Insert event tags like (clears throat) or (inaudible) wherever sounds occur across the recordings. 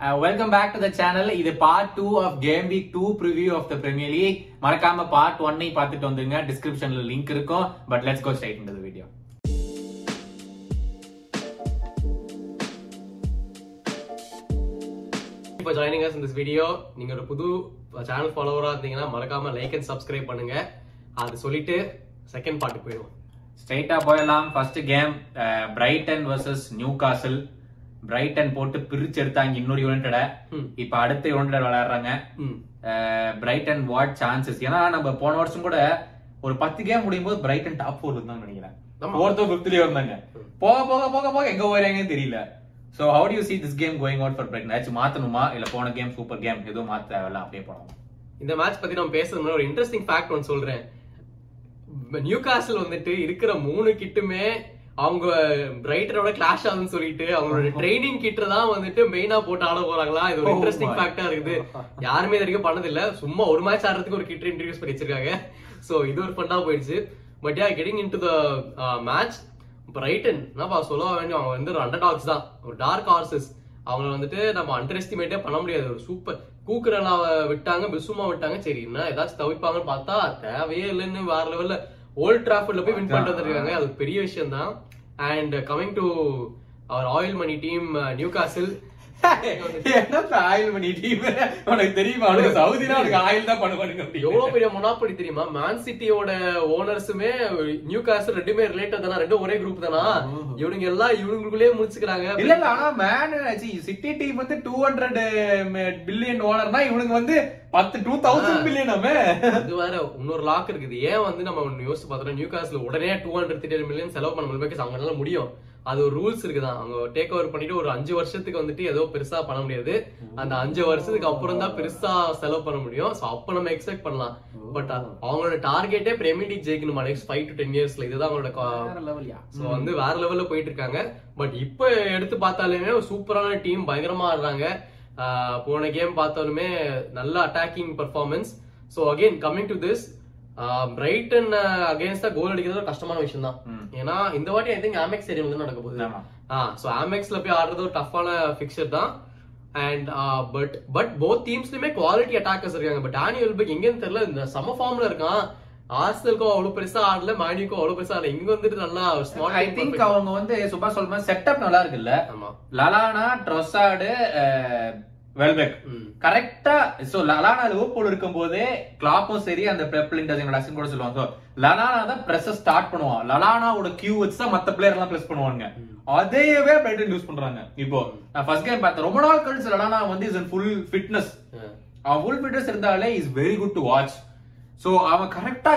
Welcome back to the channel இது part two of game week two preview of the premier league மறக்காம part ஒன்னை பார்த்துட்டு வந்துருங்க. டிஸ்கிரிப்ஷன்ல லிங்க் இருக்கும். But let's go straight in the video இப்போ joining us இந்த வீடியோ நீங்க ஒரு புது சேனல் ஃபாலோவரா இருந்தீங்கன்னா மறக்காம லைக் அண்ட் சப்ஸ்கிரைப் பண்ணுங்க. அது சொல்லிட்டு செகண்ட் பார்ட்டுக்கு போயிடுவோம். ஸ்ட்ரைட்டா போயிடலாம். First game Brighton versus Newcastle Brighton போட்டு பிரிச்சு எடுத்தாங்க இன்னொரு யுனைடட. இப்ப அடுத்த யுனைடட் விளையாடுறாங்க. பிரைட்டன் வாட் சான்சஸ் ஏன்னா நம்ம போன வருஷம் கூட ஒரு பத்து கேம் முடியும் போது பிரைட்டன் டாப் ஃபோர் இருந்தாங்க நினைக்கிறேன். ஃபோர்த்தோ ஃபிஃப்த்லயோ இருந்தாங்க. போக போக போக போக எங்க போறாங்கன்னு தெரியல. So how you see this game going out for Brighton ஏதாச்சும் மாத்தணுமா? இல்ல போன கேம் சூப்பர் கேம் எதுவும் மாத்த தேவையில்ல அப்படியே போனோம்? இந்த மேட்ச் பத்தி நம்ம பேசுறது ஒரு இன்ட்ரெஸ்டிங் ஃபேக்ட் ஒன்று சொல்றேன். நியூ காசல் வந்துட்டு இருக்கிற மூணு கிட்டுமே அவங்க பிரைட்டனோட கிளாஷ் ஆகுதுன்னு சொல்லிட்டு அவங்களோட ட்ரைனிங் கிட்ட தான் வந்துட்டு மெயினா போட்டு ஆட போறாங்களா? இது ஒரு Oh இன்ட்ரெஸ்டிங் my. ஃபேக்டா இருக்குது. யாருமே இது வரைக்கும் பண்ணது இல்ல சும்மா ஒரு மேட்ச் ஆடுறதுக்கு ஒரு கிட்ட இன்ட்ரடியூஸ் பண்ணி வச்சிருக்காங்க சோ இது ஒரு ஃபண்டா போயிடுச்சு. But ya getting into the match Brighton என்னப்பா சொல்ல வேண்டிய அவங்க வந்து அண்டர் டாக்ஸ் தான். ஒரு டார்க் ஹார்சஸ் அவங்கள வந்துட்டு நம்ம அண்டர் எஸ்டிமேட்டே பண்ண முடியாது. ஒரு சூப்பர் கூக்குரலாவை விட்டாங்க பிசுமா விட்டாங்க. சரி என்ன ஏதாச்சும் தவிப்பாங்கன்னு பார்த்தா தேவையே இல்லைன்னு வேற லெவல்ல ஓல்ட் டிராஃபர்ட்ல போய் வின் பண்ணிட்டு வந்திருக்காங்க. அது பெரிய விஷயம் தான் And coming to our oil money team, uh, Newcastle, காசில் என்ன ஆயில் பண்ணி டீம் உனக்கு தெரியுமா? சவுதினா உனக்கு ஆயில் தான் பண்ணுவானுங்க எவ்வளவு பெரிய மொனாப்படி தெரியுமா? மேன் சிட்டியோட ஓனர்ஸுமே நியூ காசல் ரெண்டுமே ரிலேட்டட் தானா? ரெண்டும் ஒரே குரூப் தானா? இவனுங்க எல்லாம் இவனுங்களுக்குள்ளே முடிச்சுக்கிறாங்க. இல்ல இல்ல ஆனா மேன் சிட்டி டீம் வந்து டூ ஹண்ட்ரட் பில்லியன் ஓனர்னா இவனுக்கு வந்து பத்து டூ தௌசண்ட் பில்லியன் அது வேற இன்னொரு லாக் இருக்குது. ஏன் வந்து நம்ம யோசிச்சு பார்த்தோம்னா நியூ காஸ்ல உடனே டூ ஹண்ட்ரட் த்ரீ மில்லியன் செலவு பண்ண முடியும்? அவங்களால முடியும். அது ஒரு ரூல்ஸ் இருக்குதான். அவங்க டேக் ஓவர் பண்ணிட்டு ஒரு அஞ்சு வருஷத்துக்கு வந்துட்டு ஏதோ பெருசா பண்ண முடியாது. அந்த அஞ்சு வருஷத்துக்கு அப்புறம் தான் பெருசா செலவு பண்ண முடியும். சோ அப்ப நம்ம எக்ஸ்பெக்ட் பண்ணலாம். பட் அவங்களோட டார்கெட்டே லீக் ஜெயிக்கணுமா? நெக்ஸ்ட் ஃபைவ் டு டென் இயர்ஸ்ல இதுதான் அவங்களோட சோ வந்து வேற லெவல்ல போயிட்டு இருக்காங்க. பட் இப்ப எடுத்து பார்த்தாலுமே ஒரு சூப்பரான டீம் பயங்கரமா ஆடுறாங்க. போன கேம் பார்த்தாலுமே நல்ல attacking performance so again coming to this Brighton அகைன்ஸ்டா goal அடிக்கிறது கஷ்டமான விஷயம் தான். ஏன்னா இந்த வாட்டி ஐ திங்க் ஆமெக்ஸ் ஸ்டேடியம்ல நடக்க போகுது. ஆ சோ ஆமெக்ஸ்ல போய் ஆடுறது ஒரு டஃப்பான ஃபிக்சர் தான். அண்ட் பட் பட் போத் டீம்ஸ்லயுமே குவாலிட்டி அட்டாக்கர்ஸ் இருக்காங்க. பட் ஆனி வெல்பெக் எங்கன்னு தெரியல இந்த சம ஃபார்ம்ல இருக்கான். ஆர்சனலுக்கும் அவ்வளவு பெருசா ஆடல மேனிக்கும் அவ்வளவு பெருசா ஆடல. இங்க வந்துட்டு நல்லா ஸ்மார்ட் ஐ திங்க் அவங்க வந்து சும்மா சொல்ற செட்டப் நல்லா இருக்குல்ல? ஆமா. Lallana Trossard Welbeck. கரெக்டா சோ லலானா லிவர்பூல் இருக்கும்போதே கிளாப்பும் சரி அந்த எங்களோட அசின் கூட சொல்லுவாங்க. So, லலானா தான் பிரஸ் ஸ்டார்ட் பண்ணுவான். லலானாவோட கியூ வச்சு தான் மத்த பிளேயர் எல்லாம் பிரஸ் பண்ணுவாங்க அதையவே பிரைட்டன் யூஸ் பண்றாங்க. இப்போ நான் ஃபர்ஸ்ட் கேம் பார்த்தேன். ரொம்ப நாள் கழிச்சு லலானா வந்து இஸ் ஃபுல் ஃபிட்னஸ் அவன் ஃபுல் ஃபிட்னஸ் இருந்தாலே is very good to watch so அவன் கரெக்டா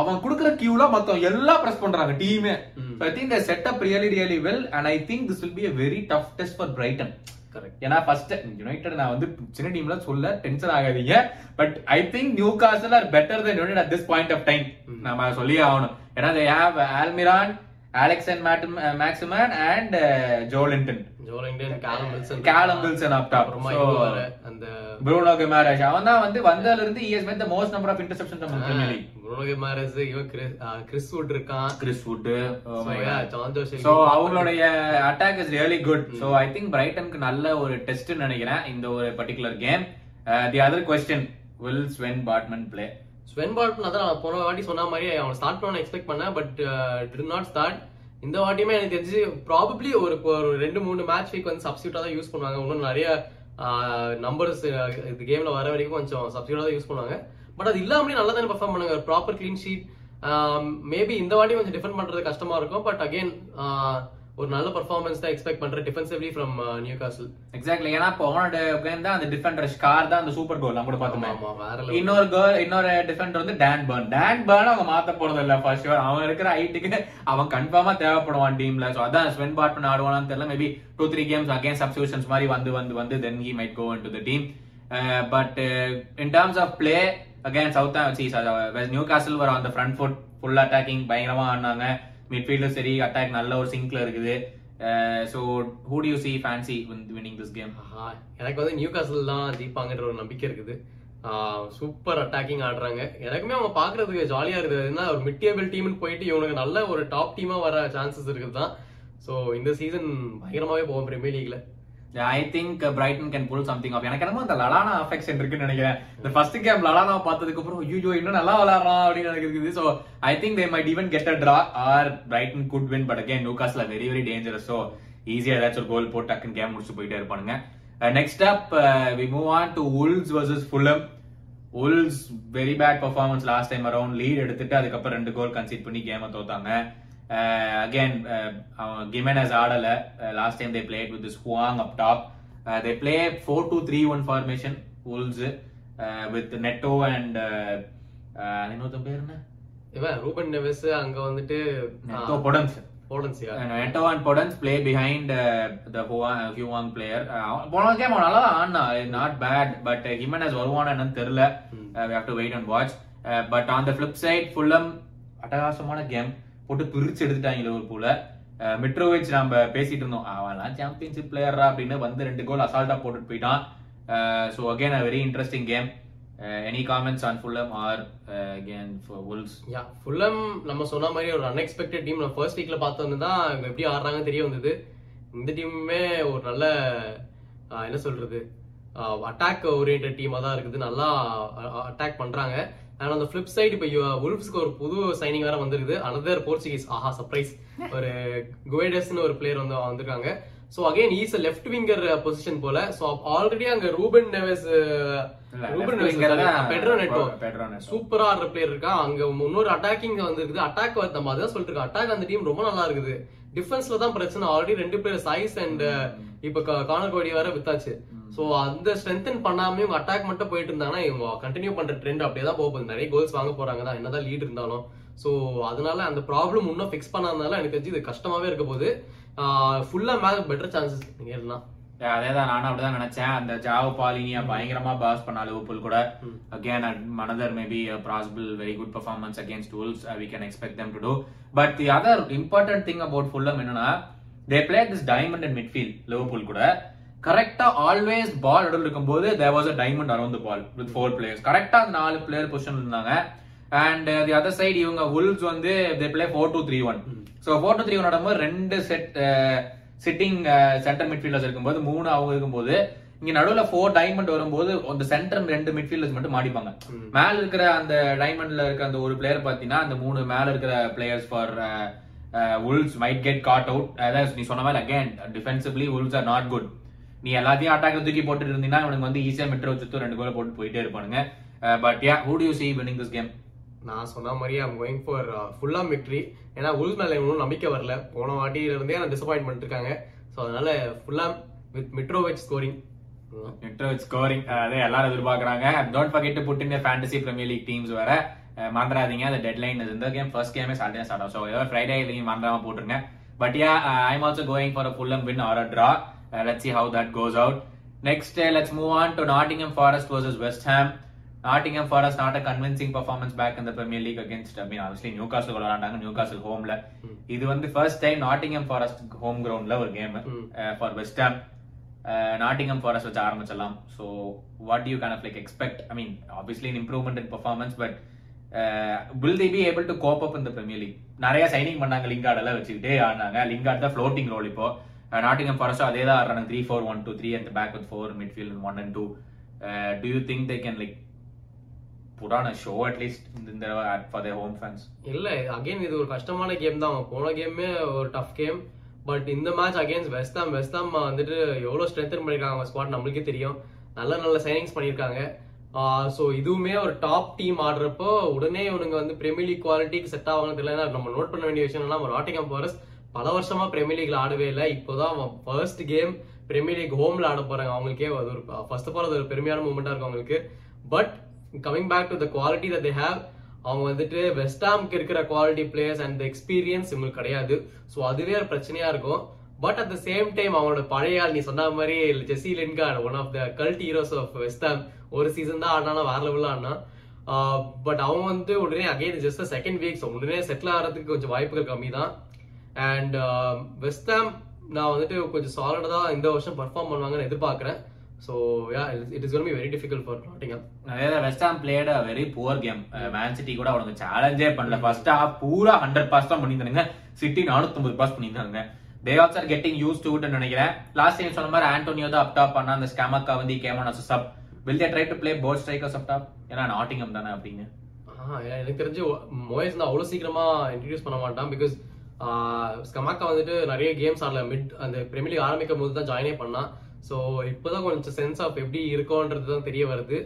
அவன் கொடுக்குற கியூல மத்தவங்க எல்லாம் பிரஸ் பண்றாங்க டீமே. I think the setup really really well and I think this will be a very tough test for Brighton ஏன்னா ஃபர்ஸ்ட் யுனைடெட் நான் வந்து சின்ன டீம்ல சொல்ல டென்ஷன் ஆகாதீங்க. But I think Newcastle are better than United at this point of time நம்ம சொல்லியே ஆகணும். ஏன்னா they have Almiron அலெக்சன் Maximin and Joelinton Joelinton Callum Wilson Callum Wilson. Up top. அப்புறமா So- இவங்க வேற அந்த ப்ரூனோ கெமாரேஷ் அவன் தான் வந்து வந்ததுல இருந்து he's made the most number of interception நம்ம பிரீமியர் லீக் புரோனோ கெமாரஸ் இவன் கிறிஸ் வுட் இருக்கான். கிறிஸ் வுட் சோ அவங்களுடைய attack is really good so I think பிரைட்டனுக்கு நல்ல ஒரு டெஸ்ட் நினைக்கிறேன் இந்த ஒரு particular game the other question will Sven Botman play Sven Botman அதான் போன வாட்டி சொன்ன மாதிரி அவன் ஸ்டார்ட் பண்ண எக்ஸ்பெக்ட் பண்ணேன் பட் டி நாட் ஸ்டார்ட் இந்த வாட்டியுமே எனக்கு தெரிஞ்சு ப்ராபப்ளி ஒரு ரெண்டு மூணு மேட்ச் வீக் வந்து சப்ஸ்டியூட்டா தான் யூஸ் பண்ணுவாங்க. இன்னும் நிறைய நம்பர்ஸ் இது கேம்ல வர வரைக்கும் கொஞ்சம் சப்ஸ்டியூட்டா தான் யூஸ் பண்ணுவாங்க. பட் அது இல்லாமலே நல்லா தானே பெர்ஃபார்ம் பண்ணுங்க. ப்ராப்பர் க்ளீன் ஷீட் மேபி இந்த வாட்டி கொஞ்சம் டிஃபெண்ட் பண்ணுறது கஷ்டமா இருக்கும். பட் அகெயின் ஒரு நல்ல பெர்ஃபார்மன்ஸ் தான் எக்ஸ்பெக்ட் பண்றேன் defensively from Newcastle exactly ஏன்னா போன கேம் தான் அந்த டிஃபெண்டர் ஸ்கார் தான் அந்த சூப்பர் கோல் நம்ம கூட பார்த்தோமே. இன்னொரு கேர்ள் இன்னொரு டிஃபெண்டர் வந்து டான் பர்ன் டான் பர்ன் அவங்க மாத்த போறது இல்ல ஃபர்ஸ்ட் அவன் இருக்கிற ஹைட்டுக்கு அவன் கன்ஃபார்மா தேவைப்படுவான் டீம்ல சோ அதான் ஸ்வென் பாட்மன் ஆடுவானான்னு தெரியல. Maybe two three games again substitutions மாதிரி வந்து வந்து வந்து then he might go into the team but in terms of play again south Newcastle வர அந்த ஃப்ரண்ட் ஃபுட் ஃபுல் அட்டாக்கிங் பயங்கரமா ஆடினாங்க. மிட்ஃபீல்டும் சரி அட்டாக் நல்ல ஒரு சிங்க்ல இருக்குது. So who do you see fancy winning this game எனக்கு வந்து நியூ காசில் தான் ஜெயிப்பாங்கன்ற ஒரு நம்பிக்கை இருக்குது. சூப்பர் அட்டாக்கிங் ஆடுறாங்க. எனக்குமே அவங்க பாக்குறதுக்கு ஜாலியா இருக்குது. என்ன ஒரு மிட் டேபிள் டீம்னு போயிட்டு இவனுக்கு நல்ல ஒரு டாப் டீமா வர சான்சஸ் இருக்குது தான் ஸோ இந்த சீசன் பயங்கரமாவே போவோம் premier லீக்ல I think Brighton can pull something off எனக்கு என்னமோ அந்த லலானா அஃபெக்ஷன் இருக்குன்னு நினைக்கிறேன். இந்த ஃபர்ஸ்ட் கேம் லலானா பார்த்ததுக்கு அப்புறம் ஐயோ இன்னும் நல்லா விளாடலாம் அப்படின்னு எனக்கு இருக்குது. So I think they might even get a draw or Brighton could win but again நியூகாஸ்ல very very dangerous so ஈஸியாக ஏதாச்சும் ஒரு கோல் போட்டு டக்குன்னு கேம் முடிச்சு போயிட்டே இருப்பானுங்க. Next up we move on to Wolves versus Fulham Wolves very bad performance last time around lead எடுத்துட்டு அதுக்கப்புறம் ரெண்டு கோல் கன்சீட் பண்ணி கேமை தோத்தாங்க. அகேன் அவன் Jimenez ஆடல. Last time they played with Hwang up top they play four two three one formation Wolves with Neto and இன்னொருத்தன் பேர் என்ன? இவன் ரூபன் நெவஸ் அங்க வந்துட்டு Neto Podence போலன்சியா Neto and Podence play behind the player போன game அவன் நல்லா ஆடினா நாட் பேட் பட் ஹிமனஸ் வருவானா என்னன்னு தெரியல. We have to wait and watch but on the flip side Fulham அட்டகாசமான கேம் போட்டு பிரிச்சு எடுத்துட்டாங்க போல மிட்ரோவிச் நம்ம பேசிட்டு இருந்தோம். அவன்லாம் சாம்பியன்ஷிப் பிளேயரா அப்படின்னு வந்து ரெண்டு கோல் அசால்ட்டா போட்டுட்டு போயிட்டான். So again a very interesting game any comments on Fulham or again Wolves yeah Fulham நம்ம சொன்ன மாதிரி ஒரு அன்எக்ஸ்பெக்டட் டீம் நம்ம ஃபர்ஸ்ட் வீக்ல பார்த்து வந்து தான் இவங்க எப்படி ஆடுறாங்கன்னு தெரிய வந்தது. இந்த டீமுமே ஒரு நல்ல என்ன சொல்றது அட்டாக் ஓரியன்ட் டீமாக தான் இருக்குது. நல்லா அட்டாக் பண்ணுறாங்க அண்ட் அந்த ஃபிளிப் சைடு இப்போ உல்ஃப்ஸ்க்கு ஒரு புது சைனிங் வேற வந்திருக்குது. அனதர் போர்ச்சுகீஸ் ஆஹா சர்ப்ரைஸ் ஒரு குவேடஸ்னு ஒரு பிளேயர் வந்து வந்திருக்காங்க. So again is left winger position போல. ஸோ ஆல்ரெடி அங்க Ruben Neves Ruben Pedro Neto சூப்பரா ஆடுற பிளேயர் இருக்கா. அங்க முன்னொரு அட்டாக்கிங் வந்திருக்குது. அட்டாக் நம்ம அதான் சொல்லிட்டு இருக்கோம் அட்டாக் அந்த டீம் ரொம்ப நல்லா இருக்குது. டிஃபென்ஸ்ல தான் பிரச்சனை. ஆல்ரெடி ரெண்டு பேர் சைஸ் அண்ட் இப்ப கார்னர் கோடி வேற வித்தாச்சு. சோ அந்த ஸ்ட்ரென்தன் பண்ணாம இவங்க அட்டாக் மட்டும் போயிட்டு இருந்தாங்கன்னா இவங்க கண்டினியூ பண்ற ட்ரெண்ட் அப்படியே தான் போகுது. நிறைய கோல்ஸ் வாங்க போறாங்க தான். என்னதான் லீட் இருந்தாலும். சோ அதனால அந்த ப்ராப்ளம் இன்னும் ஃபிக்ஸ் பண்ணாதனால எனக்கு தெரிஞ்சு இது கஷ்டமாவே இருக்க போகுது. ஃபுல்லா மேல பெட்டர் சான்சஸ் நீங்க எல்லாம் அதேதான் நானும் அப்படிதான் நினைச்சேன். அந்த ஜாவ் பாலினியா பயங்கரமா பாஸ் பண்ணா லிவர்பூல் கூட. Again another maybe possible very good performance against tools we can expect them to do but the other important thing about Fulham என்னன்னா they play this diamond and midfield Liverpool கூட. கரெக்டா always ball நடுவில் இருக்கும்போது there was a diamond around ball with four players கரெக்டா நாலு player position இருந்தாங்க. And the other side இவங்க Wolves வந்து they play four two three one so four two three one ரெண்டு செட் சிட்டிங் சென்டர் மிட்ஃபீல்டர்ஸ் இருக்கும்போது மூணு அவங்க இருக்கும்போது இங்க நடுவுல ஃபோர் டைமண்ட் வரும்போது அந்த சென்டர் ரெண்டு மிட்ஃபீல்டர்ஸ் மட்டும் மாடிப்பாங்க மேல இருக்கிற அந்த டைமண்ட்ல இருக்க அந்த ஒரு பிளேயர் பாத்தீங்கன்னா அந்த மூணு மேல இருக்கிற players for Wolves might get caught out அதாவது நீ சொன்ன மாதிரி again defensively Wolves are not good நீ எல்லாத்தையும் அட்டாக்ல தூக்கி போட்டுட்டு இருந்தீங்கன்னா இவனுக்கு வந்து ஈஸியா மெட்ரோ வச்சு ரெண்டு கோல போட்டு போயிட்டே இருப்பானுங்க. But yeah who do you see winning this game நான் சொன்ன மாதிரியே ஐம் கோயிங் ஃபார் ஃபுல்லாக விக்ட்ரி ஏன்னா உல்ஸ் மேலே இன்னும் நம்பிக்கை வரல. போன வாட்டியிலிருந்தே நான் டிசப்பாயின்ட் இருக்காங்க ஸோ அதனால ஃபுல்லாக with Mitrovic scoring network scoring அதே எல்லாரும் எதிர்பார்க்குறாங்க. Don't forget to put in fantasy fantasy league teams teams வேற. மறந்துடாதீங்க. அந்த டெட்லைன் இந்த கேம் ஃபர்ஸ்ட் கேமே சாட்டர்டே ஸ்டார்ட் ஆகும். ஸோ ஏதோ ஃப்ரைடே நீங்க மறந்துடாம போட்டுருங்க. But yeah I'm also going for a Fulham win or a draw let's see how that goes out next let's move on to Nottingham Forest versus West west nottingham forest not a convincing performance back in the premier league against i mean obviously newcastle விளையாண்டாங்க newcastle homeல இது வந்து first time Nottingham Forest home கிரவுண்ட்ல ஒரு game for West Ham Nottingham Forest வச்சு ஆரம்பிச்சிடலாம். So what you can like expect I mean obviously improvement in performance but will they be able to cope up in the premier league? நிறைய signing பண்ணாங்க Lingard எல்லாம் வச்சுக்கிட்டே ஆடினாங்க. Lingard தான் floating role இப்போ. Nottingham Forest அதே தான் ஆடுறாங்க three four one two three and back with four midfield one and two do you think they can like put show at least இந்த ஃபார் their ஹோம் ஃபேன்ஸ் இல்ல again இது ஒரு கஷ்டமான game தான். போன கேமே ஒரு டஃப் கேம் பட் இந்த match against West Ham West Ham வந்துட்டு எவ்வளோ ஸ்ட்ரென்தன் பண்ணியிருக்காங்க அவங்க ஸ்குவாட் நம்மளுக்கே தெரியும். நல்ல நல்ல சைனிங்ஸ் பண்ணியிருக்காங்க ஸோ இதுவுமே ஒரு டாப் டீம் ஆடுறப்போ உடனே இவனுங்க வந்து பிரீமியர் லீக் குவாலிட்டிக்கு செட் ஆவாங்க தெரியல நம்ம நோட் பண்ண வேண்டிய விஷயம் என்னன்னா நாட்டிங்கம் போரஸ் பல வருஷமா பிரீமியர் லீக்ல ஆடவே இல்லை. இப்போதான் ஃபர்ஸ்ட் கேம் பிரீமியர் லீக் ஹோம்ல ஆட போறாங்க. அவங்களுக்கே அது ஒரு ஃபர்ஸ்ட் ஆஃப் ஆல் அது ஒரு பெருமையான மூமெண்டா இருக்கும் அவங்களுக்கு. But coming back to the quality that they have அவங்க வந்துட்டு வெஸ்டாம்க்கு இருக்கிற குவாலிட்டி பிளேயர்ஸ் அண்ட் எக்ஸ்பீரியன்ஸ் இவங்களுக்கு கிடையாது. ஸோ அதுவே ஒரு பிரச்சனையா இருக்கும். But at the same time அவங்களோட பழைய ஆள் நீ சொன்ன மாதிரி Jesse Lingard one of the cult heroes of West Ham ஒரு சீசன் தான் ஆடினா வேற லெவலில் ஆடினா. பட் அவங்க வந்து உடனே அகைன் ஜஸ்ட் செகண்ட் வீக்ஸ் உடனே செட்டில் ஆகிறதுக்கு கொஞ்சம் வாய்ப்புகள் கம்மி தான் அண்ட் வெஸ்டாம் நான் வந்துட்டு கொஞ்சம் சாலிடாக இந்த வருஷம் பர்ஃபார்ம் பண்ணுவாங்கன்னு எதிர்பார்க்குறேன். So yeah it is be very difficult for Nottingham அதே West Ham played very poor game Man City கூட அவனுக்கு சேலஞ்சே பண்ணல. ஃபர்ஸ்ட் ஹாஃப் பூரா ஹண்ட்ரட் பாஸ் தான் பண்ணியிருந்தாங்க சிட்டி நானூத்தொன்பது பாஸ் பண்ணியிருந்தாங்க they also are getting use to it நினைக்கிறேன். லாஸ்ட் டைம் சொன்ன மாதிரி ஆண்டோனியோ தான் அப் டாப் பண்ணா அந்த ஸ்கேமக்கா வந்து come on as sub will they try to play both strikers up top ஏன்னா நாட்டிங்கம் தானே அப்படின்னு. எனக்கு தெரிஞ்சு மோயஸ் தான் அவ்வளவு சீக்கிரமா இன்ட்ரடியூஸ் பண்ண மாட்டான். பிகாஸ் ஸ்கமாக்கா வந்துட்டு நிறைய கேம்ஸ் ஆடல. மிட் அந்த பிரீமியர் ஆரம்பிக்கும் போது தான் ஜாயினே பண்ணான். ஸோ இப்போதான் கொஞ்சம் சென்ஸ் ஆஃப் எப்படி இருக்கோன்றது தான் தெரிய வருது.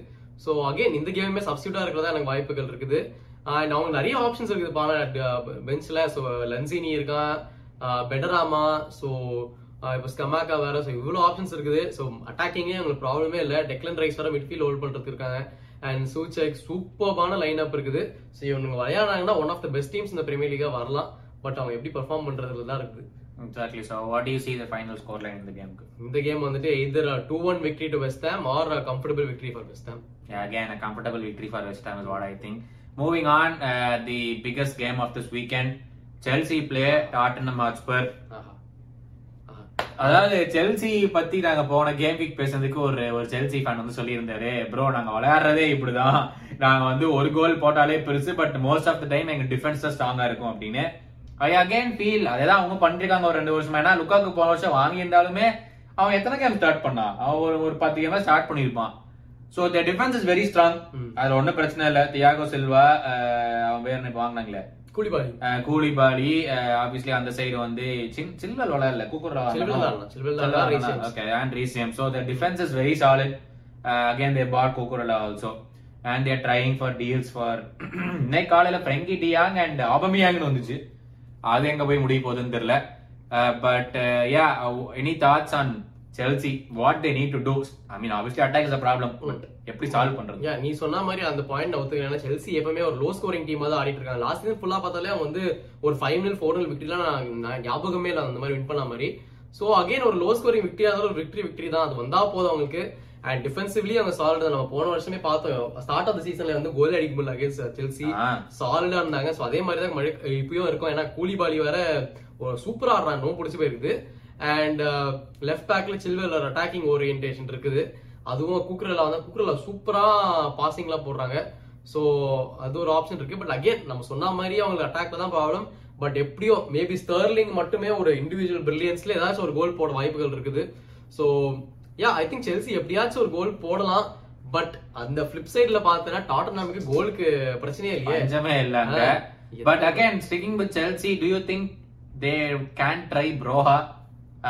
ஸோ அகைன் இந்த கேமுமே சப்ஸ்டியூட்டாக இருக்கிறதா எனக்கு வாய்ப்புகள் இருக்குது. அண்ட் அவங்க நிறைய ஆப்ஷன்ஸ் இருக்குது. பாருங்க பெஞ்சில் ஸோ லன்சினி இருக்கான் பெடராமா ஸோ இப்போ ஸ்கமாக்கா வேற ஸோ இவ்வளோ ஆப்ஷன்ஸ் இருக்குது. ஸோ அட்டாக்கிங்கே அவங்களுக்கு ப்ராப்ளமே இல்லை. டெக்லன் ரைஸ் வேற மிட்ஃபீல் ஹோல்ட் பண்றதுக்கு இருக்காங்க. அண்ட் சூச்செக் சூப்பர்பான லைன் அப் இருக்குது. ஸோ இவனுங்க விளையாடுறாங்கன்னா one of the best teams இந்த பிரீமியர் லீகா வரலாம். பட் அவங்க எப்படி பெர்ஃபார்ம் பண்ணுறதுல தான் இருக்குது. Exactly so what you see the final score line இந்த கேமுக்கு இந்த கேம் வந்துட்டு either two one victory to West Ham or comfortable victory for West Ham Yeah, again, a comfortable victory for West Ham is what I think. Moving on, uh, the biggest game of this weekend, Chelsea play Tottenham Hotspur. ஆஹா ஆஹா அதாவது Chelsea பத்தி நாங்க போன game week பேசுறதுக்கு ஒரு ஒரு Chelsea fan வந்து சொல்லியிருந்தாரு ப்ரோ நாங்க விளையாடுறதே இப்படிதான். நாங்க வந்து ஒரு கோல் போட்டாலே பெருசு but most of the time எங்க டிஃபென்ஸ் தான் ஸ்ட்ராங்கா இருக்கும் அப்படின்னு. ஐ அகைன் ஃபீல் அதேதான் அவங்க பண்ணிருக்காங்க ஒரு ரெண்டு வருஷமா ஏன்னா லுக்காக்கு போன வருஷம் வாங்கியிருந்தாலுமே அவன் எத்தனை கேம் ஸ்டார்ட் பண்ணான் அவன் ஒரு ஒரு பத்து game start பண்ணிருப்பான் so the defence is very strong. அதுல ஒன்றும் பிரச்சனை இல்ல தியாகோ சில்வா அவன் பேர் என்ன வாங்கினாங்களே கூலிபாலி கூலிபாலி ஆப்வியஸ்லி அந்த சைடு வந்து சில்வல் விளையாடல குக்குரா சில்வல் தான் ஆடலாம். சில்வல் தான் ஆடலாம். Reece James. Okay, and Reece James. So the defense is very solid. Uh, again, they bought Kukurela also. And they're trying for deals for (clears throat) இன்னைக்கு காலையில ஃப்ரெங்கி டியாங் அண்ட் ஆபமியாங்னு வந்துச்சு அது எங்க போய் முடிய போகுதுன்னு தெரியல. But yeah any thoughts on Chelsea what they need to do I mean obviously attack is a problem but எப்படி சால்வ் பண்றது? நீ சொன்ன மாதிரி அந்த பாயிண்ட் நான் ஒத்துக்கிறேன். செல்சி எப்பவுமே ஒரு லோ ஸ்கோரிங் டீமா தான் ஆடிட்டு இருக்காங்க. லாஸ்ட் சீசன் ஃபுல்லா பார்த்தாலே அவங்க வந்து ஒரு ஃபைவ் நில் ஃபோர் நில் விக்டரிலாம் நான் ஞாபகமே இல்லை அந்த மாதிரி வின் பண்ண மாதிரி. ஸோ அகைன் ஒரு லோ ஸ்கோரிங் விக்டரி அதாவது ஒரு விக்டரி விக்டரி தான். அது வந்தா போதும் அவங்களுக்கு. அண்ட் டிஃபென்சிவ்லி அவங்க சாலிட் நம்ம போன வருஷமே பார்த்தோம். ஸ்டார்ட் ஆஃப் சீசன்ல வந்து கோல் அடிக்க முடியல அகேன்ஸ்ட் செல்சி. சாலிடா இருந்தாங்க. ஸோ அதே மாதிரி தான் மழை இப்பயும் இருக்கும். ஏன்னா கூலிபாலி வேற ஒரு சூப்பரா ஆடுறாங்க ரொம்ப பிடிச்சி போயிருக்குது அண்ட் லெஃப்ட் பேக்ல சில்வர் அட்டாக்கிங் ஓரியன்டேஷன் இருக்குது. அதுவும் குக்ரலா வந்து குக்ரலா சூப்பரா பாசிங்லாம் போடுறாங்க. ஸோ அது ஒரு ஆப்ஷன் இருக்கு. பட் அகைன் நம்ம சொன்ன மாதிரி அவங்களுக்கு அட்டாக்ல தான் ப்ராப்ளம் பட் எப்படியோ மேபி ஸ்டர்லிங் மட்டுமே ஒரு இண்டிவிஜுவல் பிரில்லியன்ஸ்ல ஏதாச்சும் ஒரு கோல் போட வாய்ப்புகள் இருக்குது. So yeah I think Chelsea எப்படியாச்சும் ஒரு கோல் போடலாம். பட் அந்த ஃபிளிப் சைடுல பார்த்தனா டாட்டனாமுக்கு கோலுக்கு பிரச்சனையே இல்லையே. இல்லங்க ஆ. But again sticking with Chelsea do you think they can try Broja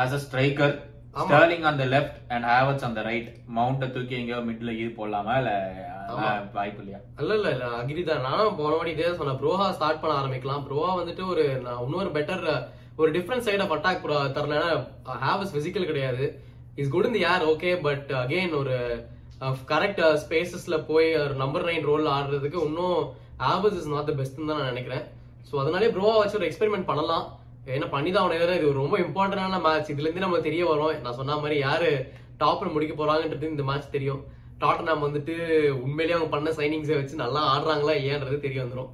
as a striker. Sterling on the left and Havertz on the right மவுண்ட தூக்கி எங்கேயோ மிட்ல இது போடலாமா? இல்ல வாய்ப்பு இல்லையா? இல்ல இல்ல இல்ல அக்ரி தான். நானும் போன வாட்டி இதே சொன்னேன். ப்ரோஹா ஸ்டார்ட் பண்ண ஆரம்பிக்கலாம். ப்ரோஹா வந்துட்டு ஒரு இன்னொரு பெட்டர் ஒரு டிஃப்ரெண்ட் சைட் ஆஃப் அட்டாக் தரலன்னா ஹேவ் பிசிக்கல் கிடையாது. இஸ் குட் இந்த யார் ஓகே பட் அகைன் ஒரு uh, கரெக்ட் ஸ்பேசஸ்ல uh, போய் ஒரு நம்பர் நைன் ரோல் ஆடுறதுக்கு இன்னும் Havertz is not the best தான் நான் நினைக்கிறேன். ஸோ அதனாலே ப்ரோவா வச்சு ஒரு எக்ஸ்பெரிமெண்ட் பண்ணலாம். ஏன்னா பண்ணி தான் அவனை இது ரொம்ப இம்பார்ட்டன்டான மேட்ச் இதுல இருந்து நம்ம தெரிய வரும். நான் சொன்ன மாதிரி யாரு டாப்ல முடிக்க போறாங்கன்றது இந்த மேட்ச் தெரியும். டாட்டனாம் வந்துட்டு உண்மையிலேயே அவங்க பண்ண சைனிங்ஸை வச்சு நல்லா ஆடுறாங்களா ஏன்றது தெரிய வந்துடும்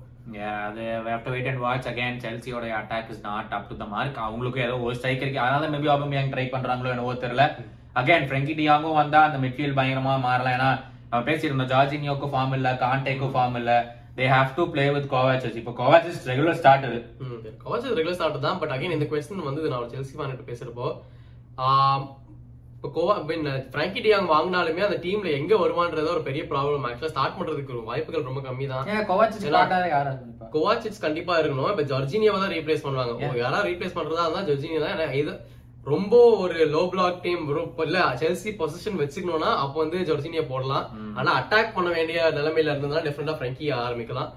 அது we have to wait and watch. செல்சியோட attack is not up to the mark அவங்களுக்கும் ஏதோ ஒரு ஸ்ட்ரைக்கர் இருக்கு. அதனால மேபி ஆபமியாங் ட்ரை பண்றாங்களோ என்னவோ தெரியல. அகைன் ஃப்ரெங்கி டியாங்கும் வந்தா அந்த மிட்ஃபீல்ட் பயங்கரமா மாறலாம். ஏன்னா நம்ம பேசியிருந்தோம் ஜார்ஜினியோக்கும் ஃபார்ம் இல்ல கான்டேக்கும் ஃபார்ம் இல்ல. They have to play with Kovacic இப்போ Kovacic regular starter Kovac regular start தான். பட் அகைன் இந்த கொஸ்டின் வந்து நான் ஒரு செல்சி ஃபேன் பேசுறப்போ இப்போ கோவா பின் பிராங்கி டியாங் வாங்கினாலுமே அந்த டீம்ல எங்க வருவான்றது ஒரு பெரிய ப்ராப்ளம் ஆக்சுவலா ஸ்டார்ட் பண்றதுக்கு வாய்ப்புகள் ரொம்ப கம்மி தான் கோவாச்சிச் கண்டிப்பா இருக்கணும். இப்ப ஜார்ஜினியாவை தான் ரீப்ளேஸ் பண்ணுவாங்க. உங்க யாரா ரீப்ளேஸ் பண்றதா இருந்தா ஜார்ஜினியா தான். இது ரொம்ப ஒரு லோ பிளாக் டீம் இல்ல செல்சி பொசிஷன் வச்சுக்கணும்னா அப்போ வந்து ஜார்ஜினியா போடலாம். ஆனா அட்டாக் பண்ண வேண்டிய நிலைமையில இருந்ததுனா டிஃபரெண்டா ஃப்ரெங்கி ஆரம்பிக்கலாம்.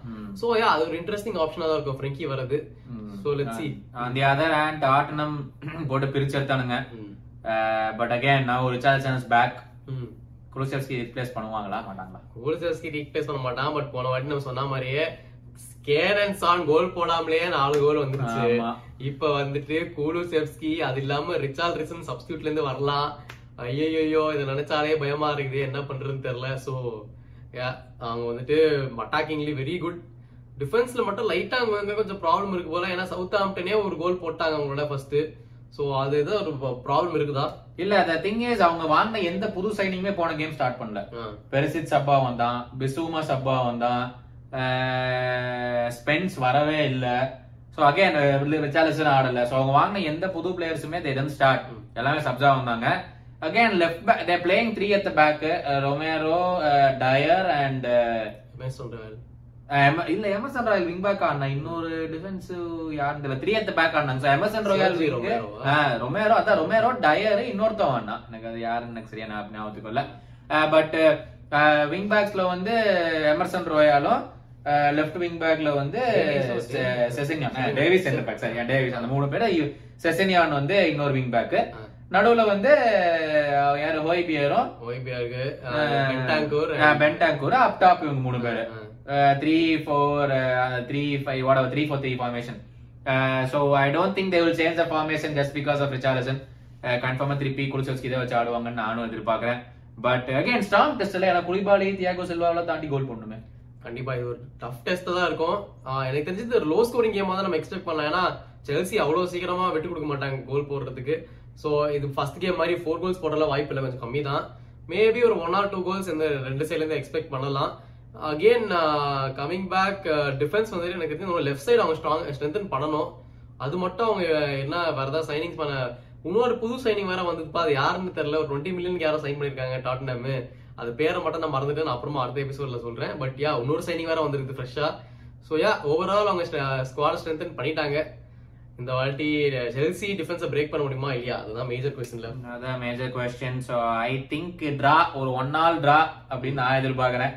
சோ யா அது ஒரு இன்ட்ரெஸ்டிங் ஆப்ஷனா தான் இருக்கும். ஃப்ரெங்கி வரது so let's see the other hand Tottenham போட்டு பிரிச்சு எடுத்தானுங்க. பட் அகைன் நான் ரிச்சார்ட்சன் பேக் குரூசல்ஸ்கி ரிப்ளேஸ் பண்ணுவாங்களா? மாட்டாங்களா? கோல்சர்ஸ்கி ரீப்ளேஸ் பண்ண மாட்டான் பட் போன வாட்டி நம்ம சொன்ன மாதிரியே கேரன் சான் கோல் போடாமலே நாலு கோல் வந்துருச்சு. இப்ப வந்துட்டு கூலுசெவ்ஸ்கி அது இல்லாம ரிச்சால் ரிசன் சப்ஸ்டியூட்ல இருந்து வரலாம். ஐயோ இதை நினைச்சாலே பயமா இருக்குது. என்ன பண்றதுன்னு தெரியல. சோ அவங்க வந்துட்டு அட்டாக்கிங்லி வெரி குட் டிஃபென்ஸ்ல மட்டும் லைட்டா அங்க கொஞ்சம் ப்ராப்ளம் இருக்கு போல. ஏன்னா சவுத் ஆம்டனே ஒரு கோல் போட்டாங்க அவங்களோட ஃபர்ஸ்ட் சோ அது ஏதோ ஒரு ப்ராப்ளம் இருக்குதா? இல்ல the thing is அவங்க வாங்கின எந்த புது சைனிங்குமே போன கேம் ஸ்டார்ட் பண்ணல. பெரிசித் சப்பா வந்தான் பிசுமா சப்பா வந்தான் ஸ்பென்ஸ் வரவே இல்ல. ஸோ அகைன் ரிச்சாலிசன் ஆடல. ஸோ அவங்க வாங்கின எந்த புது பிளேயர்ஸுமே தே டென் ஸ்டார்ட் எல்லாமே சப்ஜா வந்தாங்க. Again left back they playing three at back Romero Dier and Mason Royal இல்ல எமர்சன் ராயல் விங் பேக் ஆடினா இன்னொரு டிஃபென்ஸ் யாருன்னு தெரியல. த்ரீ அட் பேக் ஆடினாங்க ஸோ எமர்சன் ராயல்? ரொமேரோ அதான் ரொமேரோ டயர் இன்னொருத்தவன் ஆடினா எனக்கு அது யாருன்னு எனக்கு சரியா ஞாபகத்துக்கு இல்ல பட் விங் பேக்ஸ்ல வந்து எமர்சன் ரோயாலும் லெஃப்ட் விங் பேக்ல வந்து செசன்யான் டேவிஸ் சென்டர் பேக் சரியா டேவிஸ் அந்த மூணு பேர் செசன்யான் வந்து இன்னொரு விங் பேக் நடுவுல வந்து யாரு? ஹோய்பியரும் ஓய்பியாருக்கு பென்டாங்கூர் பென்டாங்கூர் அப் டாப் இவங்க மூணு பேரு. Three four three five what three four three formation so I don't think they will change the formation just because of Richarlison கன்ஃபார்மாக திருப்பி குளிச்சு இதை வச்சு ஆடுவாங்கன்னு நானும் எதிர்பார்க்குறேன். பட் அகைன் ஸ்ட்ராங் டெஸ்ட்ல எனக்கு குளிபாலி தியாகோ செல்வாவெல்லாம் தாண்டி கோல் பண்ணுமே கண்டிப்பா இது ஒரு டஃப் டெஸ்ட் தான் இருக்கும். எனக்கு தெரிஞ்சு இது ஒரு லோ ஸ்கோரிங் கேமா தான் நம்ம எக்ஸ்பெக்ட் பண்ணலாம். ஏன்னா செல்சி அவ்வளோ சீக்கிரமா விட்டு கொடுக்க மாட்டாங்க கோல் போடுறதுக்கு. ஸோ இது ஃபர்ஸ்ட் கேம் மாதிரி ஃபோர் கோல்ஸ் போடலாம் வாய்ப்பு இல்லை. கொஞ்சம் கம்மி தான் மேபி ஒரு ஒன் ஆர் டூ கோல்ஸ் இந்த ரெண்டு சைட்லேருந்து எக்ஸ்பெக்ட் பண்ணலாம். அகெயின் கமிங் பேக் டிஃபென்ஸ் வந்துட்டு எனக்கு தெரிஞ்சு லெஃப்ட் சைடு அவங்க ஸ்ட்ராங் ஸ்ட்ரென்தன் பண்ணணும். அது மட்டும் அவங்க என்ன வேற ஏதாவது சைனிங்ஸ் பண்ண இன்னொரு புது சைனிங் வேற வந்துப்பா அது யாருன்னு தெரியல. ஒரு டுவெண்ட்டி மில்லியன் யாரும் சைன் பண்ணிருக்காங்க டாட்னம் அது பேரை மட்டும் நான் மறந்துட்டேன் நான் அப்புறமா அடுத்த எபிசோட்ல சொல்றேன். பட் யா இன்னொரு சைனிங் வேற வந்திருக்கு ஃப்ரெஷ்ஷா ஸோ யா ஓவரால் அவங்க ஸ்குவாட் ஸ்ட்ரென்தன் பண்ணிட்டாங்க. இந்த வாட்டி செல்சி டிஃபென்ஸை பிரேக் பண்ண முடியுமா இல்லையா? அதுதான் மேஜர் கொஸ்டின்ல அதான் major question so I think draw ஒரு ஒன் ஆல் ட்ரா அப்படின்னு நான் எதிர்பார்க்குறேன்.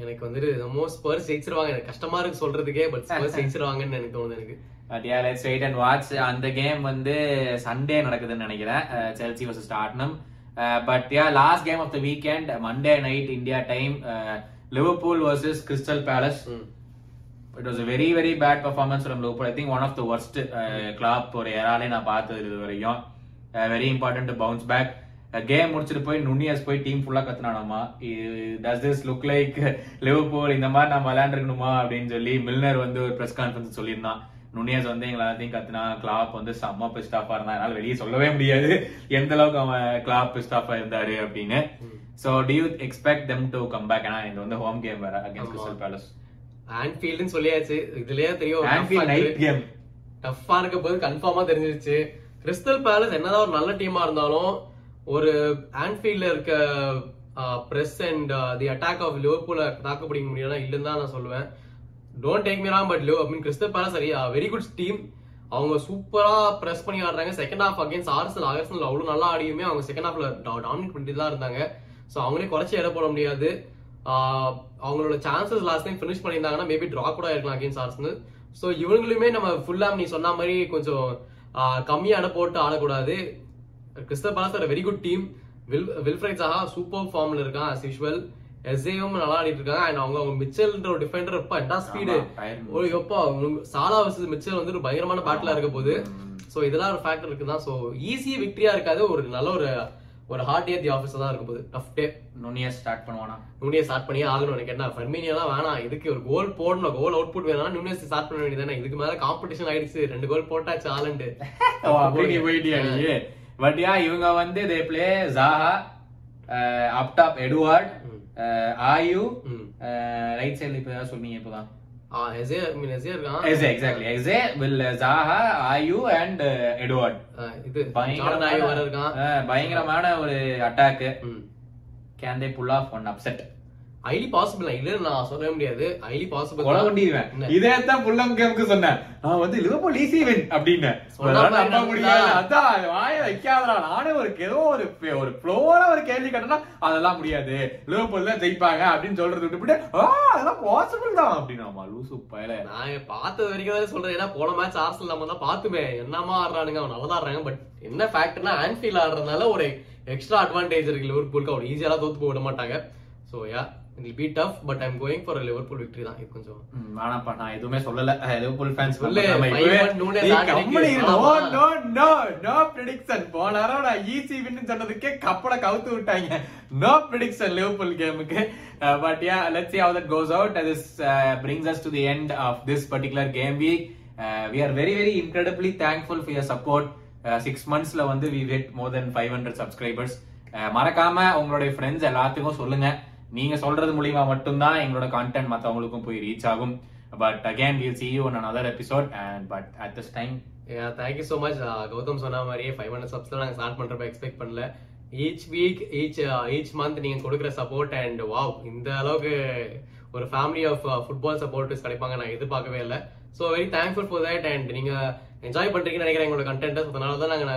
எனக்கு வந்துட்டு மோஸ்ட் ஸ்பர்ஸ் ஜெயிச்சிருவாங்க. எனக்கு கஷ்டமா இருக்கு சொல்றதுக்கே பட் ஸ்பர்ஸ் ஜெயிச்சிருவாங்கன்னு எனக்கு தோணுது எனக்கு. But yeah let's wait and watch அந்த கேம் வந்து சண்டே நடக்குதுன்னு நினைக்கிறேன். Chelsea versus Tottenham but yeah last game of the weekend Monday night India time Liverpool versus Crystal Palace. It was very very bad performance from Liverpool I think one of the worst Klopp ஒரு ஏராலே நான் பார்த்தது இது வரையும் very important bounce back game முடிச்சுட்டு போய் Nunez போய் team ஃபுல்லா கத்துனானாமா? Does this look like Liverpool இந்த மாதிரி நம்ம விளையாண்டுருக்கணுமா? அப்படின்னு சொல்லி மில்னர் வந்து ஒரு பிரஸ் கான்ஃபரன்ஸ் சொல்லியிருந்தான். நுனியஸ் வந்து எங்களை எல்லாத்தையும் கத்துனா கிளாப் வந்து செம்ம பிஸ்டாஃபா இருந்தா அதனால வெளியே சொல்லவே முடியாது. எந்த அளவுக்கு அவன் கிளாப் பிஸ்டாஃபா இருந்தாரு அப்படின்னு. So do you expect them to come back ஏன்னா இது வந்து ஹோம் கேம் வேற அகேன்ஸ்ட் கிறிஸ்டல் பேலஸ் ஆன்ஃபீல்டுன்னு சொல்லியாச்சு. இதுலயே தெரியும். ஆன்ஃபீல்ட் நைட் கேம் டஃப்பா இருக்க போது கன்ஃபார்மா தெரிஞ்சிருச்சு. கிறிஸ்டல் பேலஸ் என்னதான் ஒரு நல்ல டீமா இருந்தாலும் ஒரு ஆன்ஃபீல்டில் இருக்க press and the attack of லிவர்பூல தாக்கு பிடிக்க முடியல இல்லைன்னு தான் நான் சொல்லுவேன். Don't take me but live mean Crystal Palace சரி வெரி குட் டீம் அவங்க சூப்பராக ப்ரெஸ் பண்ணி ஆடுறாங்க. Second half against Arsenal Arsenal அவ்வளோ நல்லா ஆடியுமே அவங்க செகண்ட் ஹாஃப்ல டாமினேட் பண்ணிட்டு தான் இருந்தாங்க. ஸோ அவங்களே குறைச்சி இட போட முடியாது. அவங்களோட சான்சஸ் லாஸ்ட் டைம் ஃபினிஷ் பண்ணியிருந்தாங்கன்னா மேபி ட்ரா கூட இருக்கலாம் அகேன்ஸ்ட் ஆர்சனல் ஸோ இவங்களுமே நம்ம ஃபுல்லாக நீ சொன்ன மாதிரி கொஞ்சம் கம்மியாக போட்டு ஆடக்கூடாது. Crystal Palace very good team will Wilfried Zaha super ஃபார்ம்ல இருக்கான் as usual. எஸ்ஏவும் நல்லா ஆடிட்டு இருக்காங்க. அண்ட் அவங்க அவங்க மிச்சல்ன்ற ஒரு டிஃபெண்டர் எப்ப என்ன ஸ்பீடு ஒரு எப்போ சாலா வர்சஸ் மிச்சல் வந்து ஒரு பயங்கரமான பேட்டிலா இருக்க போகுது. சோ இதெல்லாம் ஒரு ஃபேக்டர் இருக்குதான். சோ ஈஸி விக்டரியா இருக்காது. ஒரு நல்ல ஒரு ஒரு ஹார்ட் ஏ தி ஆஃபீஸ் தான் இருக்க போகுது. டஃப் டே நுனியஸ் ஸ்டார்ட் பண்ணுவானா? நூனியை ஸ்டார்ட் பண்ணியே ஆகணும். எனக்கு என்ன ஃபர்மீனியெல்லாம் வேணாம். இதுக்கு ஒரு கோல் போடணும். கோல் அவுட்புட் வேணாம் நூனியஸ் ஸ்டார்ட் பண்ண வேண்டியதானே இதுக்கு மேல காம்படிஷன் ஆயிடுச்சு. ரெண்டு கோல் போட்டாச்சு ஆலண்டு. பட் யா இவங்க வந்து they play Zaha up top Edouard Ayew. Right சைடுல இப்ப ஏதாவது சொன்னீங்க இப்பதான்? ஆயு வேற பயங்கரமான ஒரு attack. Can they pull off one upset highly possible இல்லன்னு நான் சொல்லவே முடியாது. ஹைலி பாசிபிள் கொலை பண்ணிடுவேன்? இதே தான் புல்லம் கேமுக்கு சொன்னேன். நான் வந்து லிவர்பூல் ஈஸி வின் அப்படின்னு. நம்ப. முடியாது. அதான் அது வாய வைக்காதடா. நானே ஒரு ஏதோ ஒரு ஒரு ஃப்ளோல ஒரு கேள்வி கேட்டனா அதெல்லாம் முடியாது. லிவர்பூல் தான் ஜெயிப்பாங்க அப்படின்னு சொல்றது விட்டுவிட்டு ஆ அதெல்லாம் பாசிபிள் தான். அப்படின்னு ஆமா லூசு பயல. நான் பார்த்தது வரைக்கும் தான் சொல்றேன். ஏன்னா போன மேட்ச் ஆர்சனல் நம்ம தான் பார்த்துமே. என்னமா ஆடுறானுங்க? அவன் நல்லா ஆடுறாங்க. பட் என்ன ஃபேக்டர்னா ஆன்ஃபீல் ஆடுறதுனால ஒரு எக்ஸ்ட்ரா அட்வான்டேஜ் இருக்கு லிவர்பூலுக்கு அவ்வளவு ஈஸியாலாம் தோத்து போக விட மாட்டாங்க. So yeah it be tough but I'm going for Liverpool victory தான். இது கொஞ்சம் வேணாம்ப்பா நான் எதுவுமே சொல்லல. லிவர்பூல் ஃபேன்ஸ் சொல்லு, நோ? நோ நோ ப்ரெடிக்ஷன் போன நான் ஈஸி வின்னு சொன்னதுக்கே கப்பல கவுத்து விட்டாங்க. நோ ப்ரெடிக்ஷன் லிவர்பூல் கேமுக்கு but yeah let's see how that goes out. This uh, brings us to the end of this particular game. Week uh, we are very very incredibly thankful for your support. Six மந்த்ஸ்ல வந்து we get more than five hundred subscribers மறக்காம உங்களுடைய friends எல்லாத்துக்கும் சொல்லுங்க. நீங்க சொல்றது மூலியமா மட்டும்தான் எங்களோட கான்டென்ட் மத்தவங்களுக்கும் போய் ரீச் ஆகும். But again we'll see you other episode and but at this time thank thank you so much Gautham சொன்ன மாதிரியே ஃபைவ் ஹண்ட்ரட் சப்ஸ்ல நாங்கள் ஸ்டார்ட் பண்றப்ப எக்ஸ்பெக்ட் பண்ணல. Each week each each month நீங்க கொடுக்குற சப்போர்ட் அண்ட் வாவ் இந்த அளவுக்கு ஒரு ஃபேமிலி ஆஃப் ஃபுட்பால் சப்போர்ட்டர்ஸ் கிடைப்பாங்க நான் எதிர்பார்க்கவே இல்லை. So very thankful for that and நீங்க என்ஜாய் பண்றீங்கன்னு நினைக்கிறேன் எங்களோட கண்டென்ட் அதனால தான் நாங்கள்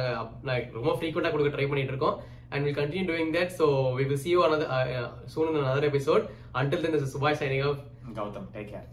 நாங்கள் ரொம்ப ஃப்ரீக்வெண்ட்டாக கொடுக்க ட்ரை பண்ணிட்டு இருக்கோம். and we'll continue doing that. So we will see you another uh, uh, soon in another episode. Until then, this is Subhash signing off. Gautam, take care.